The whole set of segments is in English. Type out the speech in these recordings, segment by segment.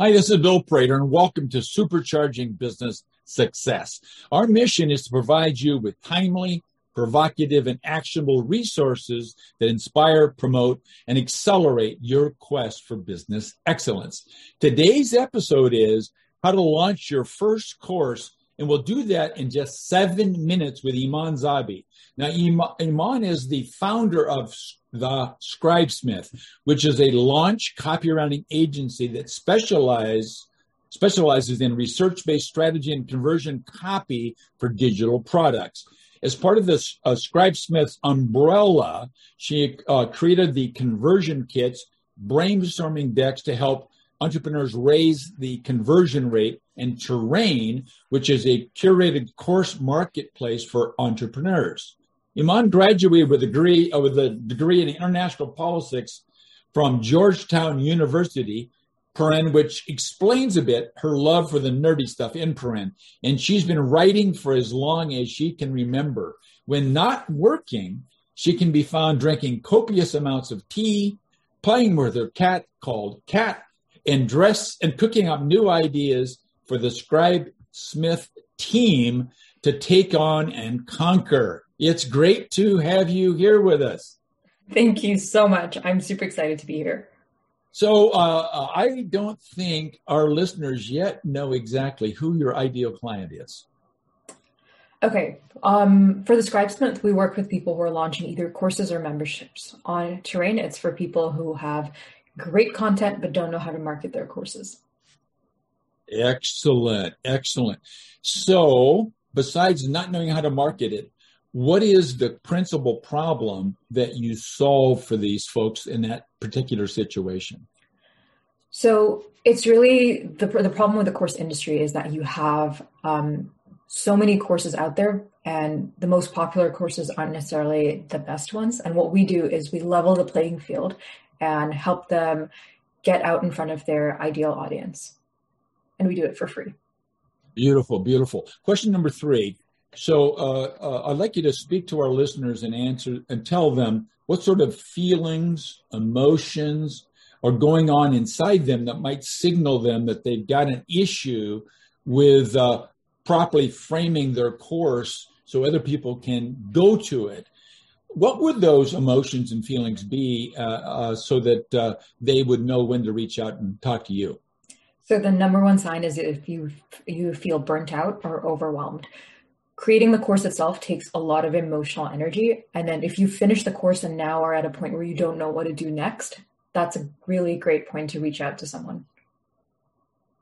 Hi, this is Bill Prater, and welcome to Supercharging Business Success. Our mission is to provide you with timely, provocative, and actionable resources that inspire, promote, and accelerate your quest for business excellence. Today's episode is how to launch your first course, and we'll do that in just seven minutes with Iman Zabi. Now, Iman is the founder of the Scribesmith, which is a launch copywriting agency that specialize, specializes in research-based strategy and conversion copy for digital products. As part of this uh, Scribesmith's umbrella, she uh, created the conversion kits, brainstorming decks to help entrepreneurs raise the conversion rate and terrain, which is a curated course marketplace for entrepreneurs. Iman graduated with a degree uh, with a degree in international politics from Georgetown University, paren, which explains a bit her love for the nerdy stuff in paren. And she's been writing for as long as she can remember. When not working, she can be found drinking copious amounts of tea, playing with her cat called Cat, and dress and cooking up new ideas for the Scribe Smith team to take on and conquer. It's great to have you here with us. Thank you so much. I'm super excited to be here. So, uh, I don't think our listeners yet know exactly who your ideal client is. Okay. Um, for the Scribesmith, we work with people who are launching either courses or memberships. On Terrain, it's for people who have great content but don't know how to market their courses. Excellent. Excellent. So, besides not knowing how to market it, what is the principal problem that you solve for these folks in that particular situation? So it's really the the problem with the course industry is that you have um, so many courses out there, and the most popular courses aren't necessarily the best ones. And what we do is we level the playing field and help them get out in front of their ideal audience, and we do it for free. Beautiful, beautiful. Question number three so uh, uh, I'd like you to speak to our listeners and answer and tell them what sort of feelings, emotions are going on inside them that might signal them that they've got an issue with uh, properly framing their course so other people can go to it. What would those emotions and feelings be uh, uh, so that uh, they would know when to reach out and talk to you? So the number one sign is if you you feel burnt out or overwhelmed creating the course itself takes a lot of emotional energy. And then if you finish the course and now are at a point where you don't know what to do next, that's a really great point to reach out to someone.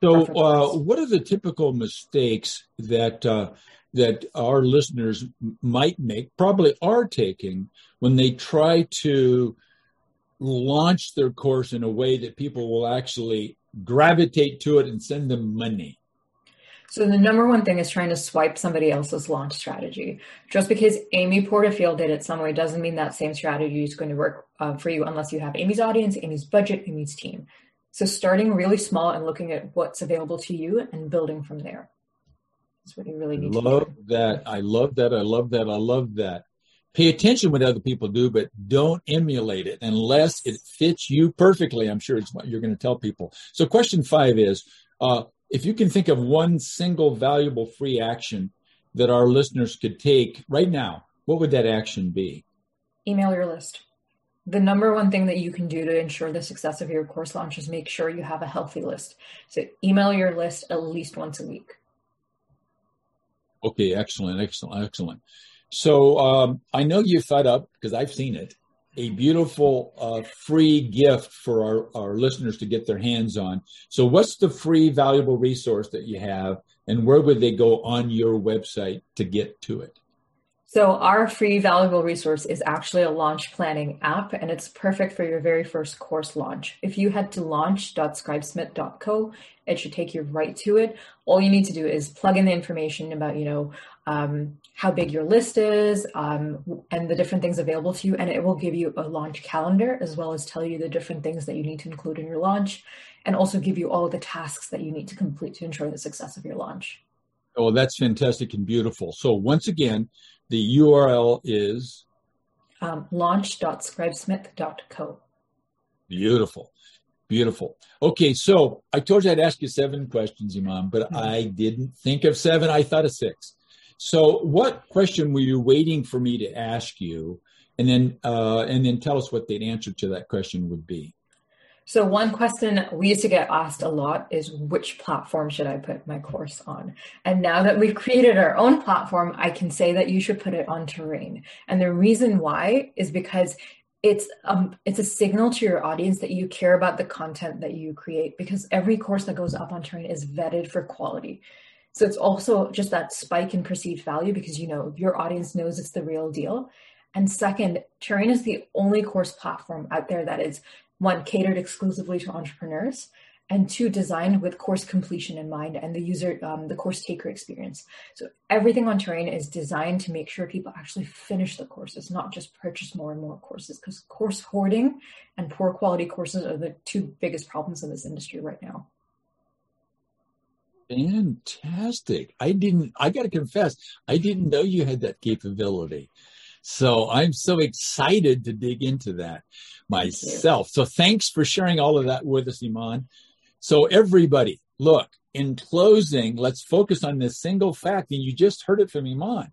So, uh, what are the typical mistakes that uh, that our listeners might make, probably are taking, when they try to launch their course in a way that people will actually gravitate to it and send them money? So the number one thing is trying to swipe somebody else's launch strategy. Just because Amy Porterfield did it some way doesn't mean that same strategy is going to work uh, for you unless you have Amy's audience, Amy's budget, Amy's team. So starting really small and looking at what's available to you and building from there. That's what you really need love that. I love that. I love that. I love that. Pay attention what other people do, but don't emulate it unless it fits you perfectly. I'm sure it's what you're going to tell people. So question five is, uh, if you can think of one single valuable free action that our listeners could take right now, what would that action be? Email your list. The number one thing that you can do to ensure the success of your course launch is make sure you have a healthy list. So email your list at least once a week. Okay, excellent, excellent, excellent. So um, I know you thought up because I've seen it a beautiful uh, free gift for our, our listeners to get their hands on. So, what's the free, valuable resource that you have, and where would they go on your website to get to it? So, our free, valuable resource is actually a launch planning app, and it's perfect for your very first course launch. If you head to launch.scribesmith.co, it should take you right to it. All you need to do is plug in the information about, you know, um, how big your list is, um, and the different things available to you. And it will give you a launch calendar as well as tell you the different things that you need to include in your launch and also give you all the tasks that you need to complete to ensure the success of your launch. Oh, that's fantastic and beautiful. So, once again, the URL is um, launch.scribesmith.co. Beautiful. Beautiful. Okay, so I told you I'd ask you seven questions, Iman, but mm-hmm. I didn't think of seven. I thought of six. So, what question were you waiting for me to ask you, and then uh, and then tell us what the answer to that question would be? So one question we used to get asked a lot is which platform should I put my course on? And now that we've created our own platform, I can say that you should put it on Terrain. And the reason why is because it's um it's a signal to your audience that you care about the content that you create because every course that goes up on Terrain is vetted for quality. So it's also just that spike in perceived value because you know your audience knows it's the real deal. And second, Terrain is the only course platform out there that is one catered exclusively to entrepreneurs and two designed with course completion in mind and the user um, the course taker experience. So everything on terrain is designed to make sure people actually finish the courses not just purchase more and more courses because course hoarding and poor quality courses are the two biggest problems in this industry right now. Fantastic. I didn't i gotta confess i didn't know you had that capability so I'm so excited to dig into that myself. So thanks for sharing all of that with us, Iman. So everybody, look, in closing, let's focus on this single fact. And you just heard it from Iman.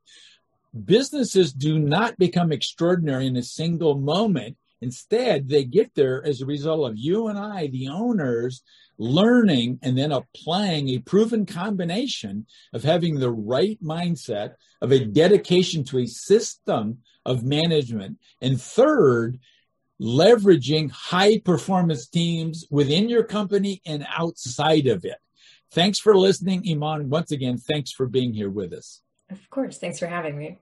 Businesses do not become extraordinary in a single moment. Instead, they get there as a result of you and I, the owners, learning and then applying a proven combination of having the right mindset, of a dedication to a system of management, and third, leveraging high performance teams within your company and outside of it. Thanks for listening, Iman. Once again, thanks for being here with us. Of course. Thanks for having me.